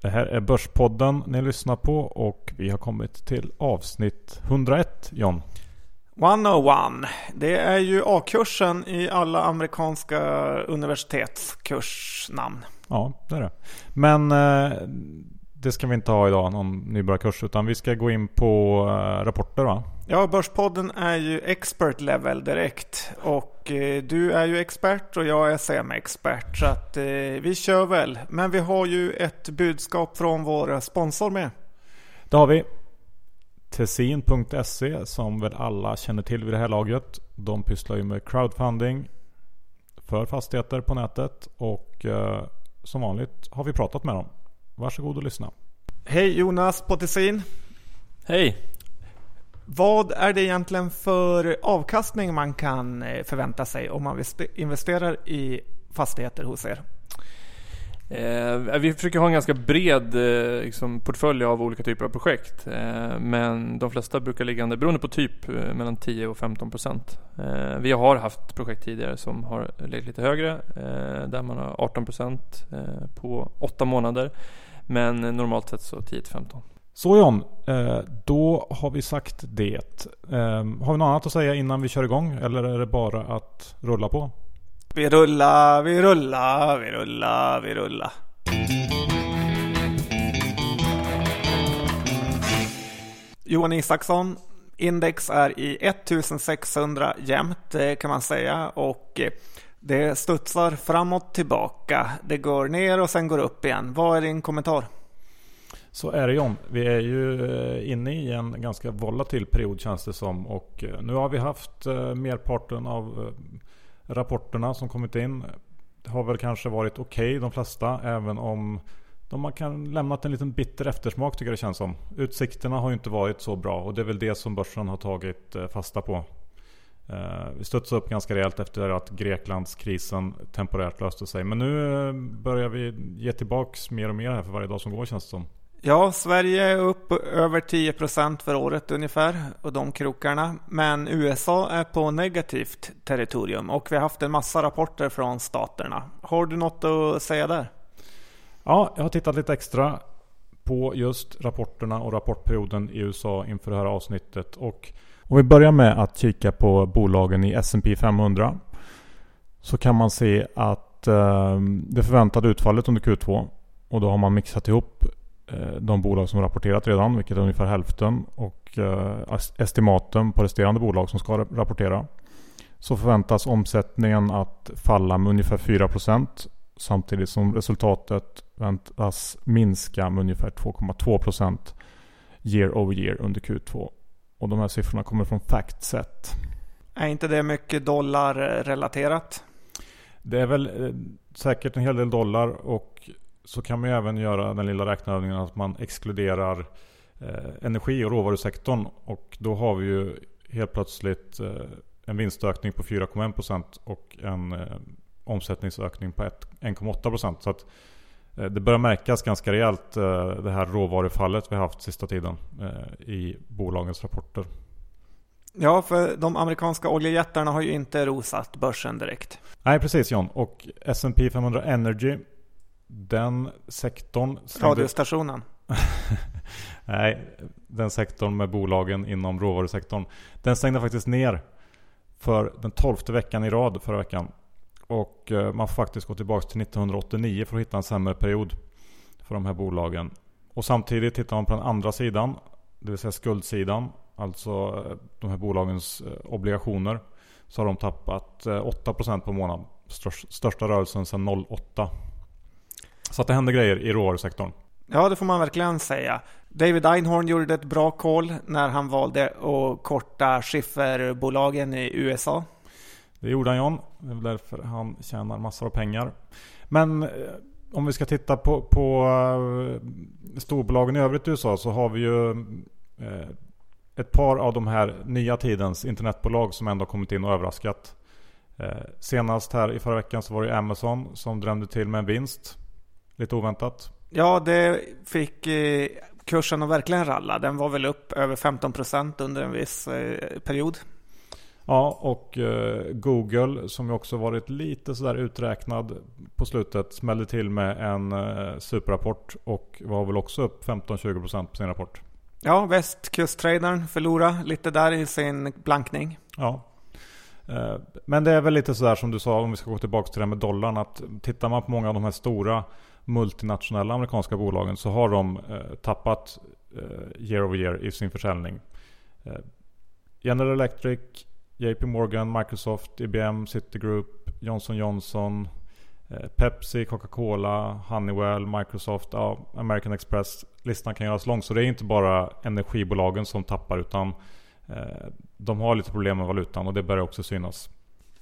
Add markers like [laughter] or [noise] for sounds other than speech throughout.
Det här är Börspodden ni lyssnar på och vi har kommit till avsnitt 101 John. 101. Det är ju A-kursen i alla amerikanska universitetskursnamn. Ja, det är det. Men eh, det ska vi inte ha idag, någon nybörjarkurs, utan vi ska gå in på eh, rapporter va? Ja, Börspodden är ju expert level direkt. Och eh, du är ju expert och jag är semi-expert. Så att eh, vi kör väl. Men vi har ju ett budskap från vår sponsor med. Det har vi. Tessin.se som väl alla känner till vid det här laget. De pysslar ju med crowdfunding för fastigheter på nätet. Och eh, som vanligt har vi pratat med dem. Varsågod och lyssna. Hej Jonas på Tessin. Hej! Vad är det egentligen för avkastning man kan eh, förvänta sig om man investerar i fastigheter hos er? Eh, vi försöker ha en ganska bred eh, liksom, portfölj av olika typer av projekt. Eh, men de flesta brukar ligga, beroende på typ, eh, mellan 10 och 15 procent. Eh, vi har haft projekt tidigare som har legat lite högre. Eh, där man har 18 procent på 8 månader. Men normalt sett så 10 till 15. Så John, då har vi sagt det. Har vi något annat att säga innan vi kör igång? Eller är det bara att rulla på? Vi rullar, vi rullar, vi rullar, vi rullar. Johan Isaksson, index är i 1600 jämnt kan man säga och eh, det studsar framåt tillbaka. Det går ner och sen går upp igen. Vad är din kommentar? Så är det John. Vi är ju eh, inne i en ganska volatil period känns det som. Och eh, nu har vi haft eh, merparten av rapporterna som kommit in Det har väl kanske varit okej okay, de flesta. Även om de har kan lämnat en liten bitter eftersmak tycker jag det känns som. Utsikterna har ju inte varit så bra och det är väl det som börsen har tagit fasta på. Eh, vi studsade upp ganska rejält efter att Greklandskrisen temporärt löste sig. Men nu eh, börjar vi ge tillbaks mer och mer här för varje dag som går känns det som. Ja, Sverige är upp över 10% för året ungefär och de krokarna. Men USA är på negativt territorium och vi har haft en massa rapporter från staterna. Har du något att säga där? Ja, jag har tittat lite extra på just rapporterna och rapportperioden i USA inför det här avsnittet. Och om vi börjar med att kika på bolagen i S&P 500 så kan man se att eh, det förväntade utfallet under Q2 och då har man mixat ihop Eh, de bolag som rapporterat redan, vilket är ungefär hälften. Och eh, estimaten på resterande bolag som ska rapportera. Så förväntas omsättningen att falla med ungefär 4% samtidigt som resultatet väntas minska med ungefär 2,2% year over year under Q2. Och de här siffrorna kommer från FactSet. Är inte det mycket dollarrelaterat? Det är väl eh, säkert en hel del dollar och så kan man ju även göra den lilla räkneövningen att man exkluderar eh, energi och råvarusektorn. Och då har vi ju helt plötsligt eh, en vinstökning på 4,1% och en omsättningsökning på 1,8%. Så att det börjar märkas ganska rejält eh, det här råvarufallet vi har haft sista tiden eh, i bolagens rapporter. Ja, för de amerikanska oljejättarna har ju inte rosat börsen direkt. Nej, precis John. Och S&P 500 Energy den sektorn... Radiostationen? [laughs] Nej, den sektorn med bolagen inom råvarusektorn. Den stängde faktiskt ner för den tolfte veckan i rad förra veckan. Och eh, man får faktiskt gå tillbaka till 1989 för att hitta en sämre period för de här bolagen. Och samtidigt tittar man på den andra sidan, det vill säga skuldsidan. Alltså eh, de här bolagens eh, obligationer. Så har de tappat 8% på månad. Största rörelsen sedan 08. Så att det händer grejer i råvarusektorn. Ja, det får man verkligen säga. David Einhorn gjorde ett bra call när han valde att korta skifferbolagen i USA. Det gjorde han John. Det är därför han tjänar massor av pengar. Men eh, om vi ska titta på, på eh, storbolagen i övrigt i USA så har vi ju eh, ett par av de här nya tidens internetbolag som ändå kommit in och överraskat. Senast här i förra veckan så var det Amazon som drämde till med en vinst. Lite oväntat. Ja, det fick kursen att verkligen ralla. Den var väl upp över 15% under en viss period. Ja, och eh, Google som ju också varit lite sådär uträknad på slutet smällde till med en eh, superrapport och var väl också upp 15-20% på sin rapport. Ja, västkusttradern förlorade lite där i sin blankning. Ja. Eh, men det är väl lite sådär som du sa om vi ska gå tillbaka till det med dollarn. Att tittar man på många av de här stora multinationella amerikanska bolagen så har de tappat year over year i sin försäljning. General Electric, JP Morgan, Microsoft, IBM, Citigroup, Johnson Johnson, eh, Pepsi, Coca-Cola, Honeywell, Microsoft, ja, American Express. Listan kan göras lång. Så det är inte bara energibolagen som tappar utan eh, de har lite problem med valutan och det börjar också synas.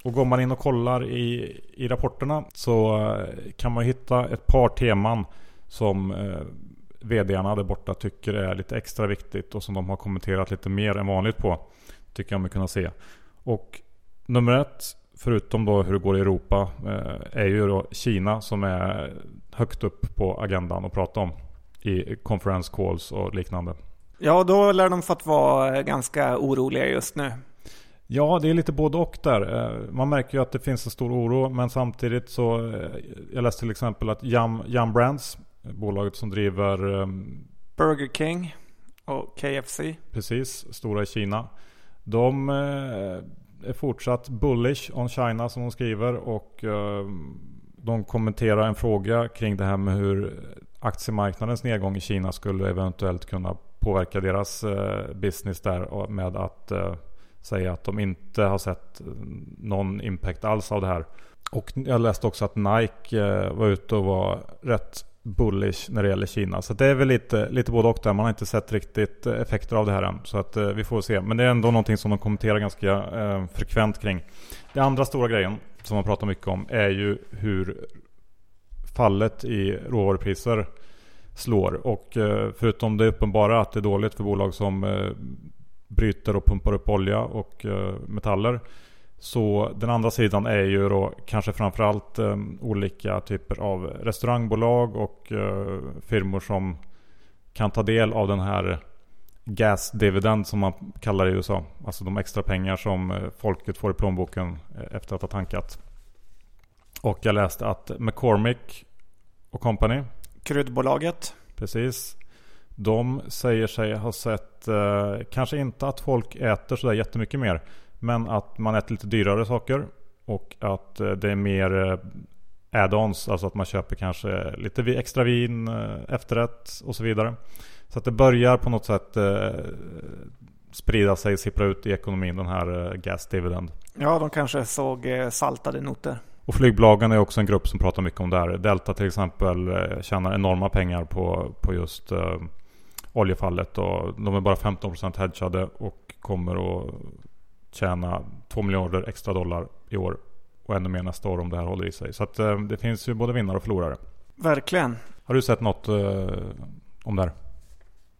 Och går man in och kollar i, i rapporterna så eh, kan man hitta ett par teman som eh, VDarna där borta tycker är lite extra viktigt och som de har kommenterat lite mer än vanligt på. Tycker jag mig kunna se. Och nummer ett, förutom då hur det går i Europa, eh, är ju då Kina som är högt upp på agendan att prata om. I conference calls och liknande. Ja, då lär de fått vara ganska oroliga just nu. Ja, det är lite både och där. Eh, man märker ju att det finns en stor oro, men samtidigt så... Eh, jag läste till exempel att Yum, Yum Brands, bolaget som driver... Um, Burger King och KFC. Precis, stora i Kina. De eh, är fortsatt bullish on China som de skriver och eh, de kommenterar en fråga kring det här med hur aktiemarknadens nedgång i Kina skulle eventuellt kunna påverka deras eh, business där med att eh, säga att de inte har sett någon impact alls av det här. Och jag läste också att Nike eh, var ute och var rätt bullish när det gäller Kina. Så det är väl lite, lite både och där. Man har inte sett riktigt effekter av det här än. Så att eh, vi får se. Men det är ändå någonting som de kommenterar ganska eh, frekvent kring. Den andra stora grejen som man pratar mycket om är ju hur fallet i råvarupriser slår. Och eh, förutom det uppenbara att det är dåligt för bolag som eh, bryter och pumpar upp olja och eh, metaller. Så den andra sidan är ju då kanske framförallt eh, olika typer av restaurangbolag och eh, firmor som kan ta del av den här gas dividend som man kallar det i USA. Alltså de extra pengar som eh, folket får i plånboken eh, efter att ha tankat. Och jag läste att McCormick och Company Kryddbolaget Precis de säger sig ha sett, eh, kanske inte att folk äter sådär jättemycket mer. Men att man äter lite dyrare saker. Och att eh, det är mer eh, add-ons, alltså att man köper kanske lite extra vin, eh, efterrätt och så vidare. Så att det börjar på något sätt sprida sig, sippra ut i ekonomin den här gas dividend. Ja, de kanske såg saltade noter. Och flygbolagen är också en grupp som pratar mycket om det här. Delta till exempel tjänar enorma pengar på, på just oljefallet och de är bara 15% hedgade och kommer att tjäna 2 miljarder extra dollar i år och ännu mer nästa år om det här håller i sig. Så att, eh, det finns ju både vinnare och förlorare. Verkligen. Har du sett något eh, om det här?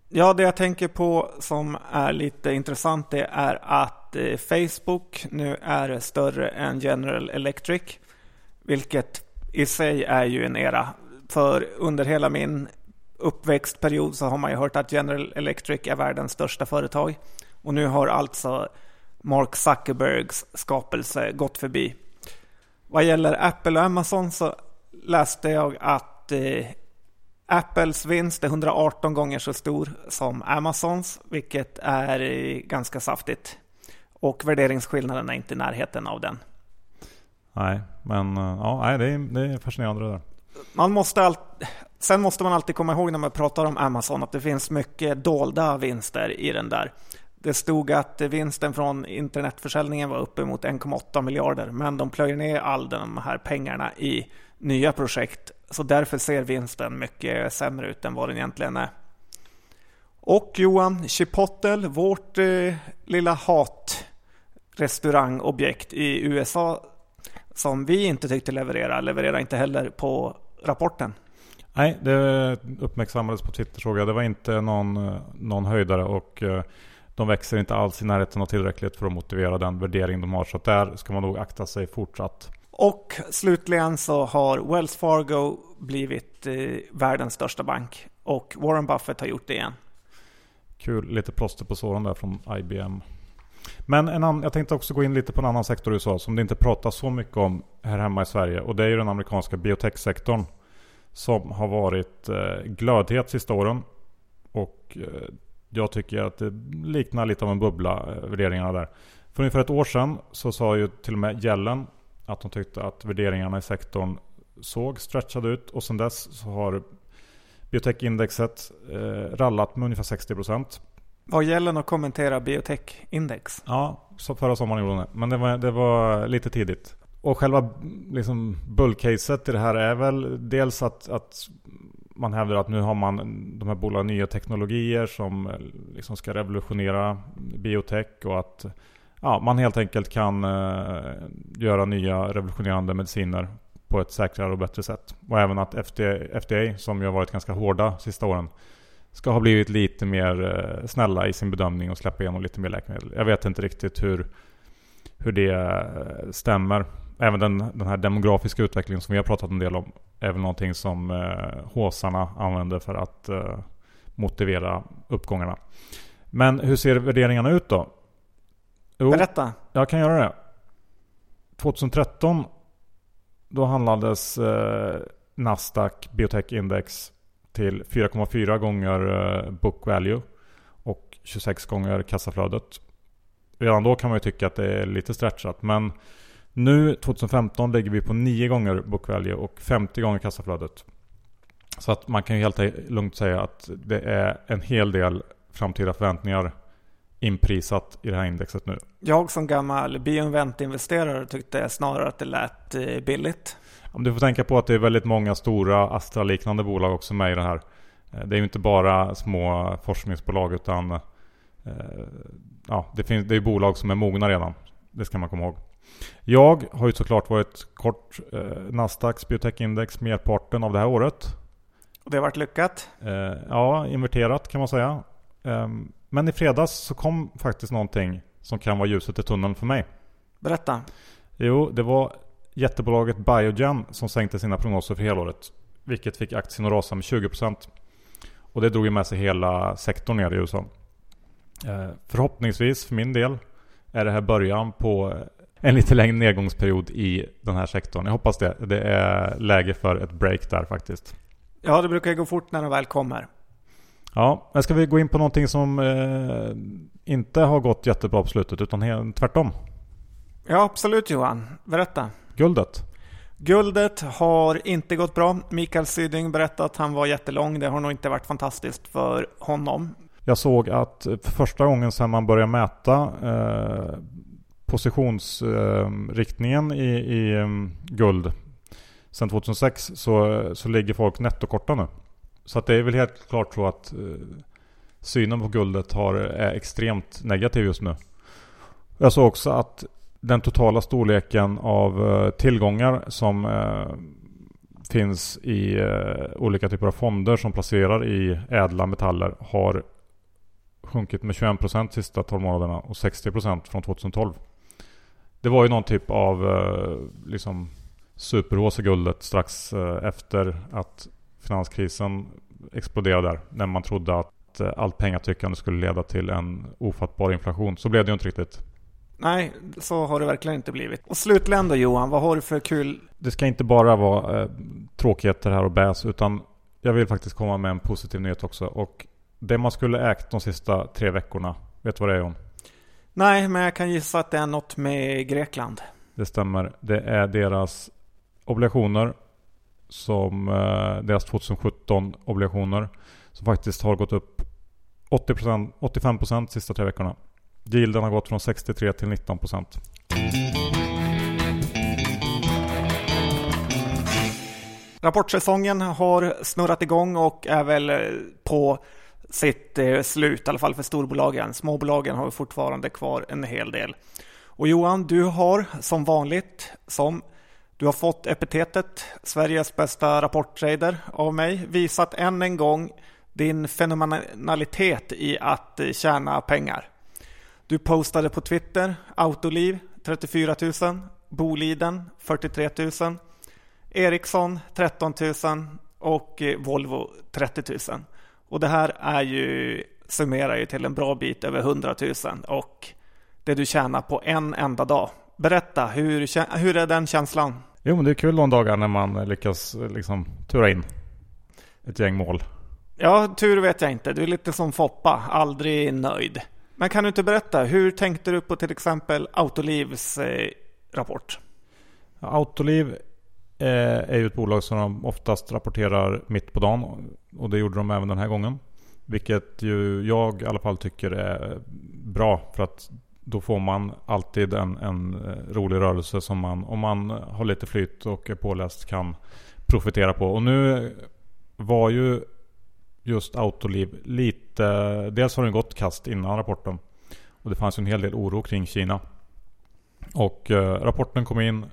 Ja, det jag tänker på som är lite intressant det är att eh, Facebook nu är större än General Electric. Vilket i sig är ju en era. För under hela min uppväxtperiod så har man ju hört att General Electric är världens största företag. Och nu har alltså Mark Zuckerbergs skapelse gått förbi. Vad gäller Apple och Amazon så läste jag att eh, Apples vinst är 118 gånger så stor som Amazons, vilket är eh, ganska saftigt. Och värderingsskillnaden är inte i närheten av den. Nej, men eh, ja, det, är, det är fascinerande det där. Man måste all... Sen måste man alltid komma ihåg när man pratar om Amazon att det finns mycket dolda vinster i den där. Det stod att vinsten från internetförsäljningen var uppemot 1,8 miljarder men de plöjer ner all de här pengarna i nya projekt. Så därför ser vinsten mycket sämre ut än vad den egentligen är. Och Johan, Chipotle, vårt eh, lilla hatrestaurangobjekt i USA som vi inte tyckte leverera, levererar inte heller på rapporten. Nej, det uppmärksammades på Twitter såg jag. Det var inte någon, eh, någon höjdare och eh, de växer inte alls i närheten av tillräckligt för att motivera den värdering de har. Så där ska man nog akta sig fortsatt. Och slutligen så har Wells Fargo blivit eh, världens största bank. Och Warren Buffett har gjort det igen. Kul, lite plåster på såren där från IBM. Men en annan, jag tänkte också gå in lite på en annan sektor i USA som det inte pratas så mycket om här hemma i Sverige. Och det är ju den amerikanska biotechsektorn. Som har varit eh, glödhet sista åren. Och eh, jag tycker att det liknar lite av en bubbla, eh, värderingarna där. För ungefär ett år sedan så sa ju till och med Gällen att de tyckte att värderingarna i sektorn såg stretchade ut. Och sedan dess så har biotechindexet eh, rallat med ungefär 60%. Vad gäller att kommentera biotechindex? Ja, så förra sommaren gjorde hon det. Men det var, det var lite tidigt. Och själva liksom, bullcaset i det här är väl dels att, att man hävdar att nu har man de här bolagen nya teknologier som eh, liksom ska revolutionera biotech och att ja, man helt enkelt kan eh, göra nya revolutionerande mediciner på ett säkrare och bättre sätt. Och även att FDA, FDA som ju har varit ganska hårda sista åren ska ha blivit lite mer eh, snälla i sin bedömning och släppa igenom lite mer läkemedel. Jag vet inte riktigt hur, hur det eh, stämmer. Även den, den här demografiska utvecklingen som vi har pratat en del om är väl någonting som eh, håsarna använder för att eh, motivera uppgångarna. Men hur ser värderingarna ut då? Jo, Berätta. Jag kan göra det. 2013 då handlades eh, Nasdaq Biotech Index till 4,4 gånger eh, book value och 26 gånger kassaflödet. Redan då kan man ju tycka att det är lite stretchat men nu 2015 lägger vi på 9 gånger book value och 50 gånger kassaflödet. Så att man kan ju helt lugnt säga att det är en hel del framtida förväntningar inprisat i det här indexet nu. Jag som gammal bioinvent-investerare tyckte snarare att det lät eh, billigt. Du får tänka på att det är väldigt många stora Astra-liknande bolag också med i det här. Eh, det är ju inte bara små forskningsbolag utan eh, ja, det, finns, det är bolag som är mogna redan. Det ska man komma ihåg. Jag har ju såklart varit kort eh, Nasdaqs biotechindex merparten av det här året. Och det har varit lyckat? Eh, ja, inverterat kan man säga. Eh, men i fredags så kom faktiskt någonting som kan vara ljuset i tunneln för mig. Berätta. Jo, det var jättebolaget Biogen som sänkte sina prognoser för helåret. Vilket fick aktien att rasa med 20%. Och det drog ju med sig hela sektorn ner i USA. Eh, förhoppningsvis för min del är det här början på en lite längre nedgångsperiod i den här sektorn. Jag hoppas det. Det är läge för ett break där faktiskt. Ja, det brukar gå fort när de väl kommer. Ja, men ska vi gå in på någonting som eh, inte har gått jättebra på slutet utan tvärtom? Ja, absolut Johan. Berätta. Guldet. Guldet har inte gått bra. Mikael Syding berättade att han var jättelång. Det har nog inte varit fantastiskt för honom. Jag såg att för första gången sedan man började mäta eh, positionsriktningen i, i mm, guld sen 2006 så, så ligger folk nettokorta nu. Så att det är väl helt klart så att eh, synen på guldet har, är extremt negativ just nu. Jag såg också att den totala storleken av eh, tillgångar som eh, finns i olika typer av fonder som placerar i ädla metaller har sjunkit med 21% sista 12 månaderna och 60% från 2012. Det var ju någon typ av eh, liksom superhås i guldet strax eh, efter att finanskrisen exploderade där. När man trodde att eh, allt pengatryckande skulle leda till en ofattbar inflation. Så blev det ju inte riktigt. Nej, så har det verkligen inte blivit. Och slutligen då Johan, vad har du för kul? Det ska inte bara vara eh, tråkigheter här och bäs utan jag vill faktiskt komma med en positiv nyhet också. Och det man skulle ägt de sista tre veckorna, vet du vad det är John? Nej, men jag kan gissa att det är något med Grekland. Det stämmer. Det är deras obligationer som eh, deras 2017 obligationer som faktiskt har gått upp 80%, 85% sista tre veckorna. Yielden har gått från 63 till 19%. Rapportsäsongen har snurrat igång och är väl på sitt eh, slut, i alla fall för storbolagen. Småbolagen har fortfarande kvar en hel del. Och Johan, du har som vanligt, som du har fått epitetet Sveriges bästa rapporttrader av mig, visat än en gång din fenomenalitet i att eh, tjäna pengar. Du postade på Twitter Autoliv 34 000, Boliden 43 000, Ericsson 13 000 och eh, Volvo 30 000. Och det här är ju, summerar ju till en bra bit över 100 000 och det du tjänar på en enda dag. Berätta, hur, hur är den känslan? Jo men det är kul de dagar när man lyckas liksom tura in ett gäng mål. Ja, tur vet jag inte. Du är lite som Foppa, aldrig nöjd. Men kan du inte berätta, hur tänkte du på till exempel Autolivs eh, rapport? Autoliv Eh, är ju ett bolag som de oftast rapporterar mitt på dagen. Och det gjorde de även den här gången. Vilket ju jag i alla fall tycker är bra. För att då får man alltid en, en eh, rolig rörelse som man, om man har lite flyt och är påläst, kan profitera på. Och nu var ju just Autoliv lite... Dels har den gått kast innan rapporten. Och det fanns ju en hel del oro kring Kina. Och eh, rapporten kom in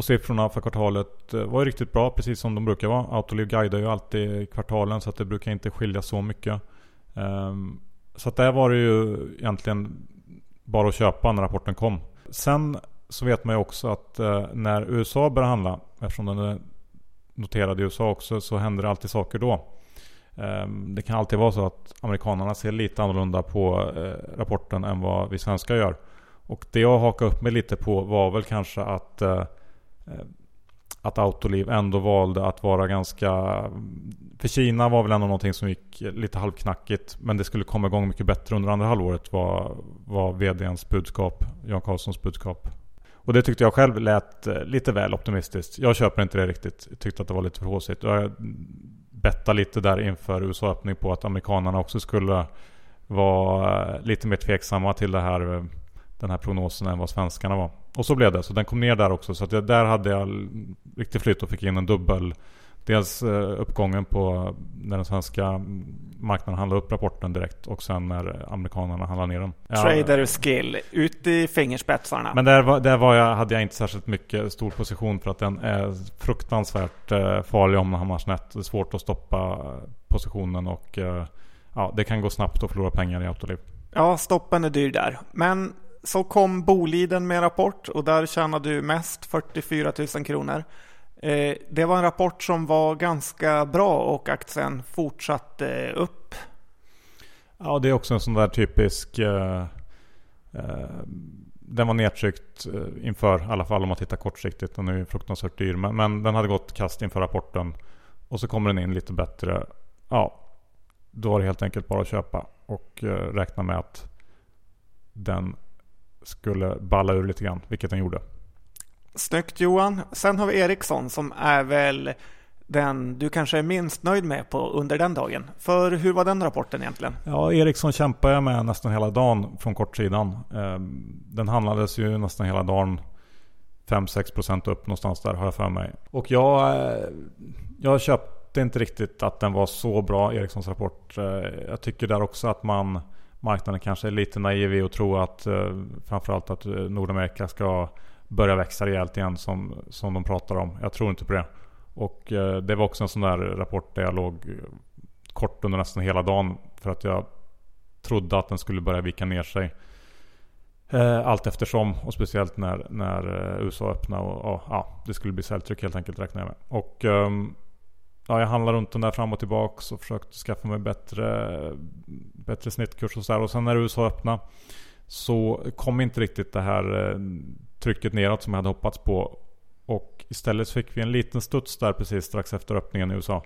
och siffrorna för kvartalet eh, var ju riktigt bra, precis som de brukar vara. Autoliv guidar ju alltid kvartalen så att det brukar inte skilja så mycket. Ehm, så att där var det ju egentligen bara att köpa när rapporten kom. Sen så vet man ju också att eh, när USA börjar handla, eftersom den är noterad i USA också, så händer det alltid saker då. Ehm, det kan alltid vara så att amerikanerna ser lite annorlunda på eh, rapporten än vad vi svenskar gör. Och det jag hakade upp mig lite på var väl kanske att Eh, Eh, att Autoliv ändå valde att vara ganska... För Kina var väl ändå någonting som gick lite halvknackigt. Men det skulle komma igång mycket bättre under andra halvåret var, var VDns budskap. Jan Karlssons budskap. Och det tyckte jag själv lät eh, lite väl optimistiskt. Jag köper inte det riktigt. Jag tyckte att det var lite för håsigt. Jag bettade lite där inför USA-öppning på att amerikanerna också skulle vara eh, lite mer tveksamma till det här, den här prognosen än vad svenskarna var. Och så blev det. Så den kom ner där också. Så att jag, där hade jag riktigt flytt och fick in en dubbel. Dels eh, uppgången på när den svenska marknaden handlade upp rapporten direkt och sen när amerikanerna handlade ner den. Trader skill, ut i fingerspetsarna. Men där, var, där var jag, hade jag inte särskilt mycket stor position för att den är fruktansvärt eh, farlig om man hamnar snett. Det är svårt att stoppa positionen och eh, ja, det kan gå snabbt att förlora pengar i Autoliv. Ja, stoppen är dyr där. Men så kom Boliden med en rapport och där tjänade du mest 44 000 kronor. Eh, det var en rapport som var ganska bra och aktien fortsatte upp. Ja, det är också en sån där typisk... Eh, eh, den var nedtryckt eh, inför, i alla fall om man tittar kortsiktigt. Den är ju fruktansvärt dyr. Men, men den hade gått kast inför rapporten. Och så kommer den in lite bättre. Ja, då var det helt enkelt bara att köpa och eh, räkna med att den skulle balla ur lite grann, vilket den gjorde. Snyggt Johan. Sen har vi Ericsson som är väl den du kanske är minst nöjd med på under den dagen. För hur var den rapporten egentligen? Ja, Ericsson kämpade jag med nästan hela dagen från kortsidan. Ehm, den handlades ju nästan hela dagen 5-6% upp någonstans där har jag för mig. Och jag, eh, jag köpte inte riktigt att den var så bra, Ericssons rapport. Eh, jag tycker där också att man marknaden kanske är lite naiv i att tro att eh, framförallt att eh, Nordamerika ska börja växa rejält igen som, som de pratar om. Jag tror inte på det. Och eh, det var också en sån där rapport där jag låg kort under nästan hela dagen för att jag trodde att den skulle börja vika ner sig. Allt eftersom och speciellt när, när USA öppnade och, och ja, det skulle bli säljtryck helt enkelt räknar jag med. Och um, ja, jag handlade runt den där fram och tillbaks och försökte skaffa mig bättre, bättre snittkurs och sådär. Och sen när USA öppnade så kom inte riktigt det här eh, trycket neråt som jag hade hoppats på. Och istället fick vi en liten studs där precis strax efter öppningen i USA.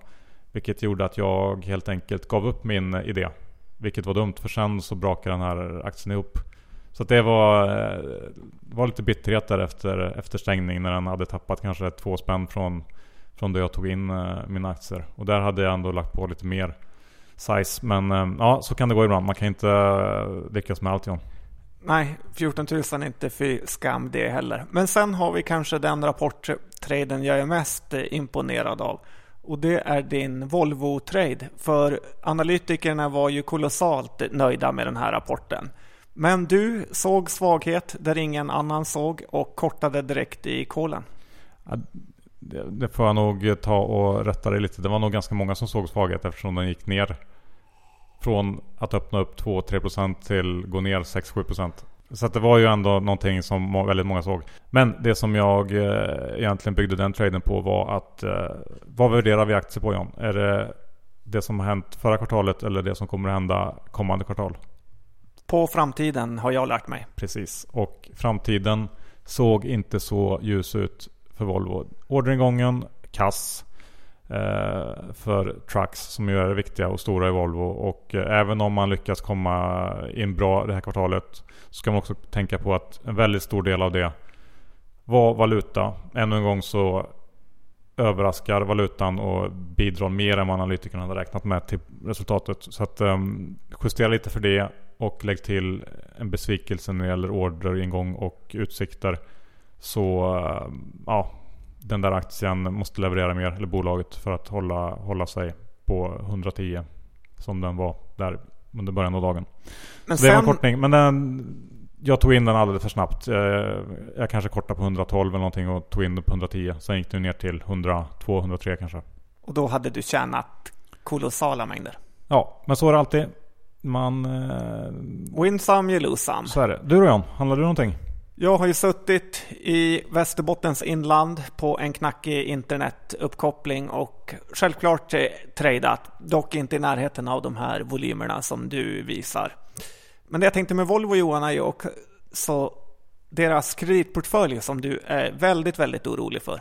Vilket gjorde att jag helt enkelt gav upp min idé. Vilket var dumt för sen så brakade den här aktien ihop. Så det var, eh, var lite bitterhet där efter, efter stängning när den hade tappat kanske två spänn från från då jag tog in uh, mina aktier. Och där hade jag ändå lagt på lite mer size. Men uh, ja, så kan det gå ibland. Man kan inte uh, lyckas med allt John. Nej, 14 000 är inte för skam det heller. Men sen har vi kanske den rapporttraden jag är mest imponerad av. Och det är din Volvo-trade. För analytikerna var ju kolossalt nöjda med den här rapporten. Men du såg svaghet där ingen annan såg och kortade direkt i kolen det, får jag nog ta och rätta dig lite. Det var nog ganska många som såg svaghet eftersom den gick ner. Från att öppna upp 2-3% till gå ner 6-7%. Så det var ju ändå någonting som väldigt många såg. Men det som jag eh, egentligen byggde den traden på var att eh, vad värderar vi aktier på John? Är det det som har hänt förra kvartalet eller det som kommer att hända kommande kvartal? på framtiden har jag lärt mig. Precis, och framtiden såg inte så ljus ut för Volvo. Orderingången kass eh, för trucks som ju är viktiga och stora i Volvo. Och eh, även om man lyckas komma in bra det här kvartalet så ska man också tänka på att en väldigt stor del av det var valuta. Ännu en gång så överraskar valutan och bidrar mer än vad analytikerna hade räknat med till resultatet. Så att eh, justera lite för det och lägg till en besvikelse när det gäller orderingång och utsikter. Så uh, ja, den där aktien måste leverera mer, eller bolaget, för att hålla, hålla sig på 110 som den var där under början av dagen. Men sen... Det var en kortning. Men den, jag tog in den alldeles för snabbt. Jag, jag kanske kortade på 112 eller någonting och tog in den på 110. Sen gick den ner till 102, 103 kanske. Och då hade du tjänat kolossala mängder. Ja, men så är det alltid. Man... Eh... Win some, you lose some. Så är det. Du då John, handlar du någonting? Jag har ju suttit i Västerbottens inland på en knackig internetuppkoppling och självklart tradat. Dock inte i närheten av de här volymerna som du visar. Men det jag tänkte med Volvo Johan är ju också deras kreditportfölj som du är väldigt, väldigt orolig för.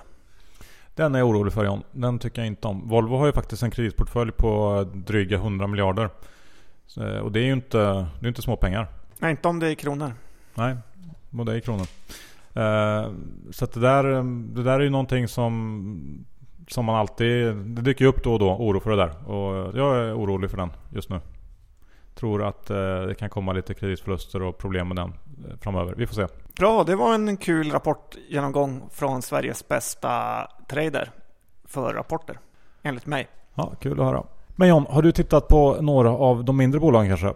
Den är jag orolig för John. Den tycker jag inte om. Volvo har ju faktiskt en kreditportfölj på dryga 100 miljarder. Och det är ju inte, det är inte småpengar. Nej, inte om det är kronor. Nej, det är kronor. Uh, så det där, det där är ju någonting som, som man alltid... Det dyker upp då och då, oro för det där. Och jag är orolig för den just nu tror att eh, det kan komma lite kreditförluster och problem med den eh, framöver. Vi får se. Bra, det var en kul rapportgenomgång från Sveriges bästa trader för rapporter, enligt mig. Ja, kul att höra. Men John, har du tittat på några av de mindre bolagen kanske?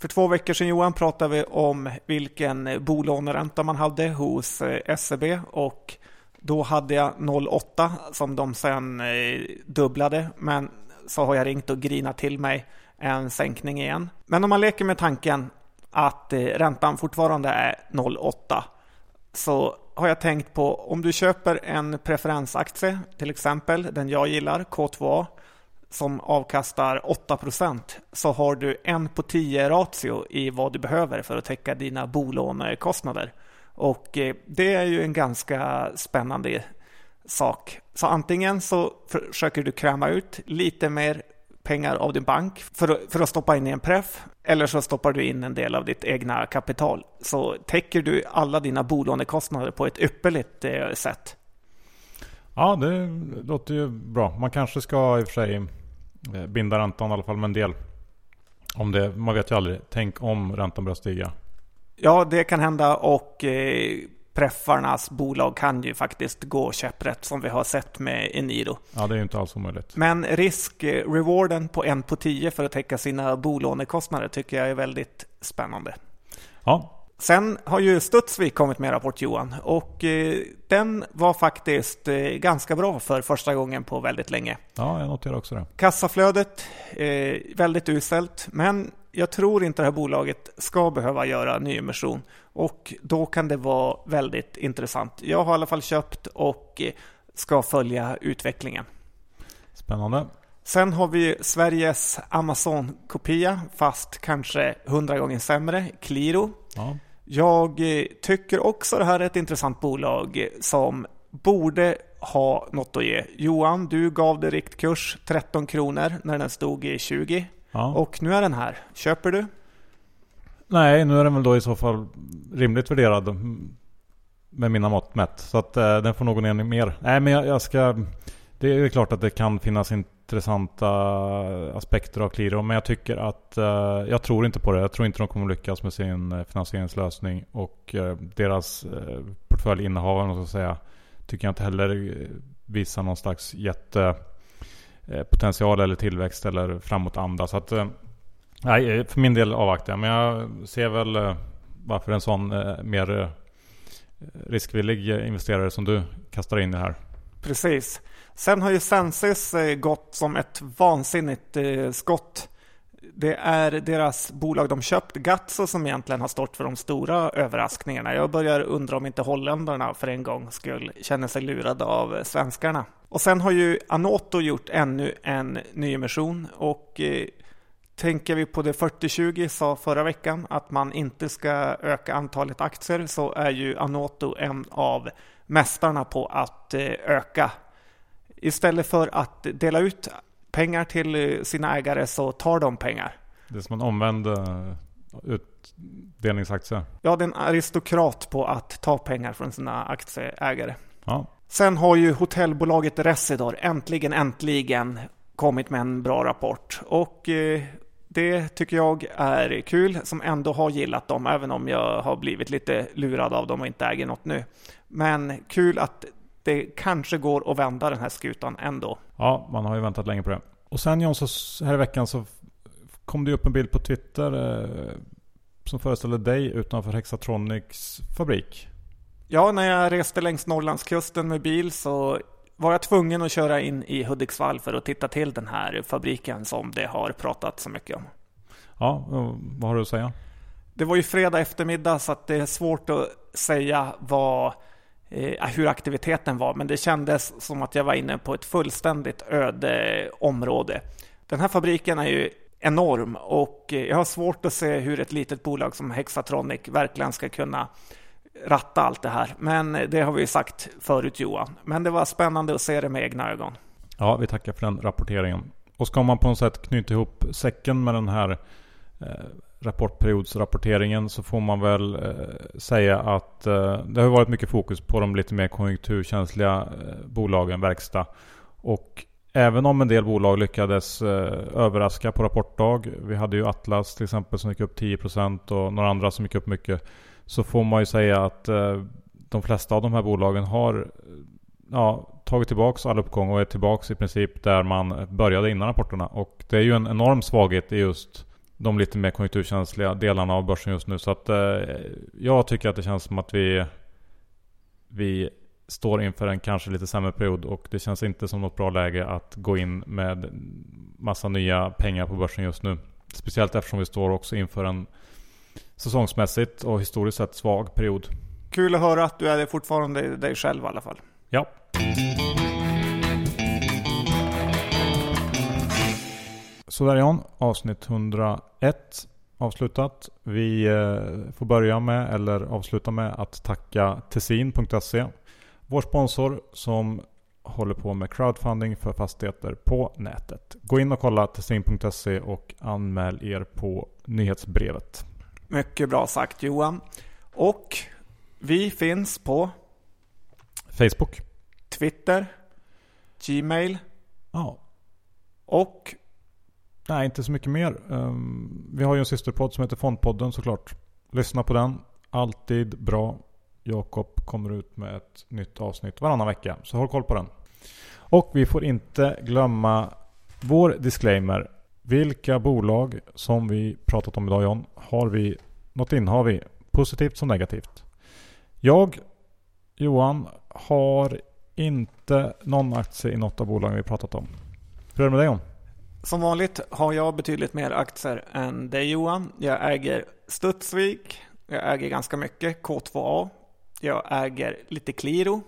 För två veckor sedan Johan pratade vi om vilken bolåneränta man hade hos eh, SEB och då hade jag 0,8 som de sen eh, dubblade. Men så har jag ringt och grinat till mig en sänkning igen. Men om man leker med tanken att eh, räntan fortfarande är 0,8 så har jag tänkt på om du köper en preferensaktie, till exempel den jag gillar, K2A, som avkastar 8% så har du en på 10 ratio i vad du behöver för att täcka dina bolånekostnader. Och eh, det är ju en ganska spännande sak. Så antingen så försöker du kräma ut lite mer pengar av din bank för, för att stoppa in i en preff eller så stoppar du in en del av ditt egna kapital. Så täcker du alla dina bolånekostnader på ett ypperligt eh, sätt. Ja, det låter ju bra. Man kanske ska i och för sig eh, binda räntan i alla fall med en del. Om det, man vet ju aldrig. Tänk om räntan börjar stiga. Ja, det kan hända och eh, preffarnas bolag kan ju faktiskt gå käpprätt som vi har sett med Eniro. Ja, det är ju inte alls omöjligt. Men risk-rewarden eh, på en på tio för att täcka sina bolånekostnader tycker jag är väldigt spännande. Ja. Sen har ju Studsvik kommit med rapport Johan och eh, den var faktiskt eh, ganska bra för första gången på väldigt länge. Ja, jag noterar också det. Kassaflödet eh, väldigt uselt, men jag tror inte det här bolaget ska behöva göra nyemission och då kan det vara väldigt intressant. Jag har i alla fall köpt och ska följa utvecklingen. Spännande. Sen har vi Sveriges Amazon-kopia, fast kanske hundra gånger sämre, Qliro. Ja. Jag tycker också det här är ett intressant bolag som borde ha något att ge. Johan, du gav det riktkurs 13 kronor när den stod i 20. Ja. Och nu är den här. Köper du? Nej, nu är den väl då i så fall rimligt värderad med mina mått mätt. Så att eh, den får någon ner mer. Nej, men jag, jag, ska... Det är klart att det kan finnas intressanta aspekter av Qliro. Men jag tycker att... Eh, jag tror inte på det. Jag tror inte de kommer lyckas med sin eh, finansieringslösning. Och eh, deras eh, portföljinnehavare, så att säga, tycker jag inte heller eh, visar någon slags jättepotential Eh, eller tillväxt eller framåtanda. Så att, eh, nej, eh, för min del avvaktar jag. Men jag ser väl varför en sån mer riskvillig investerare som du kastar in det här. Precis. Sen har ju Sensis eh, gått som ett vansinnigt eh, skott. Det är deras bolag de köpt, Gatso, som egentligen har stått för de stora överraskningarna. Jag börjar undra om inte holländarna för en gång skulle känna sig lurade av svenskarna. Och sen har ju Anoto gjort ännu en nyemission och eh, Tänker vi på det 40-20 sa förra veckan att man inte ska öka antalet aktier så är ju Anoto en av mästarna på att eh, öka. Istället för att dela ut pengar till eh, sina ägare så tar de pengar. Det är som en omvänd utdelningsaktie. Ja, det är en aristokrat på att ta pengar från sina aktieägare. Ja. Sen har ju hotellbolaget Residor äntligen, äntligen kommit med en bra rapport. Och eh, det tycker jag är kul som ändå har gillat dem, även om jag har blivit lite lurad av dem och inte äger något nu. Men kul att det kanske går att vända den här skutan ändå. Ja, man har ju väntat länge på det. Och sen John, så här i veckan så kom det upp en bild på Twitter eh, som föreställer dig utanför Hexatronics fabrik. Ja, när jag reste längs Norrlandskusten med bil så var jag tvungen att köra in i Hudiksvall för att titta till den här fabriken som det har pratat så mycket om. Ja, vad har du att säga? Det var ju fredag eftermiddag så att det är svårt att säga vad, Eh, hur aktiviteten var. Men det kändes som att jag var inne på ett fullständigt öde eh, område. Den här fabriken är ju enorm och eh, jag har svårt att se hur ett litet bolag som Hexatronic verkligen ska kunna ratta allt det här. Men det har vi sagt förut Johan. Men det var spännande att se det med egna ögon. Ja, vi tackar för den rapporteringen. Och ska man på något sätt knyta ihop säcken med den här eh, rapportperiodsrapporteringen så får man väl eh, säga att eh, det har varit mycket fokus på de lite mer konjunkturkänsliga eh, bolagen, verkstad. Och även om en del bolag lyckades eh, överraska på rapportdag. Vi hade ju Atlas till exempel som gick upp 10% och några andra som gick upp mycket så får man ju säga att eh, de flesta av de här bolagen har eh, ja, tagit tillbaka all uppgång och är tillbaka i princip där man började innan rapporterna. Och det är ju en enorm svaghet i just de lite mer konjunkturkänsliga delarna av börsen just nu. Så att eh, jag tycker att det känns som att vi, vi står inför en kanske lite sämre period och det känns inte som något bra läge att gå in med massa nya pengar på börsen just nu. Speciellt eftersom vi står också inför en säsongsmässigt och historiskt sett svag period. Kul att höra att du är fortfarande dig själv i alla fall. Ja. Sådär Jan, avsnitt 101 avslutat. Vi eh, får börja med, eller avsluta med att tacka Tessin.se. Vår sponsor som håller på med crowdfunding för fastigheter på nätet. Gå in och kolla tessin.se och anmäl er på nyhetsbrevet. Mycket bra sagt Johan. Och vi finns på Facebook. Twitter. Gmail. Ja. Och? Nej, inte så mycket mer. Ehm, vi har ju en systerpodd som heter Fondpodden såklart. Lyssna på den. Alltid bra. Jakob kommer ut med ett nytt avsnitt varannan vecka. Så håll koll på den. Och vi får inte glömma vår disclaimer. Vilka bolag som vi pratat om idag John, har vi något innehav vi positivt som negativt. Jag, Johan, har inte någon aktie i något av bolagen vi pratat om. Hur är det med dig John? Som vanligt har jag betydligt mer aktier än dig Johan. Jag äger Studsvik, jag äger ganska mycket K2A, jag äger lite Qliro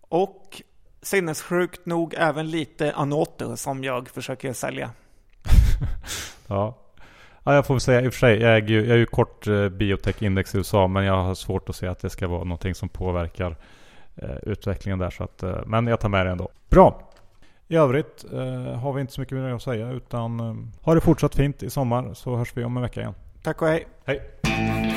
och sinnessjukt nog även lite Anoto som jag försöker sälja. [laughs] ja. ja, jag får väl säga i och för sig. Jag är ju, jag är ju kort eh, biotech-index i USA men jag har svårt att se att det ska vara någonting som påverkar eh, utvecklingen där. Så att, eh, men jag tar med det ändå. Bra! I övrigt eh, har vi inte så mycket mer att säga utan eh, ha det fortsatt fint i sommar så hörs vi om en vecka igen. Tack och hej! Hej!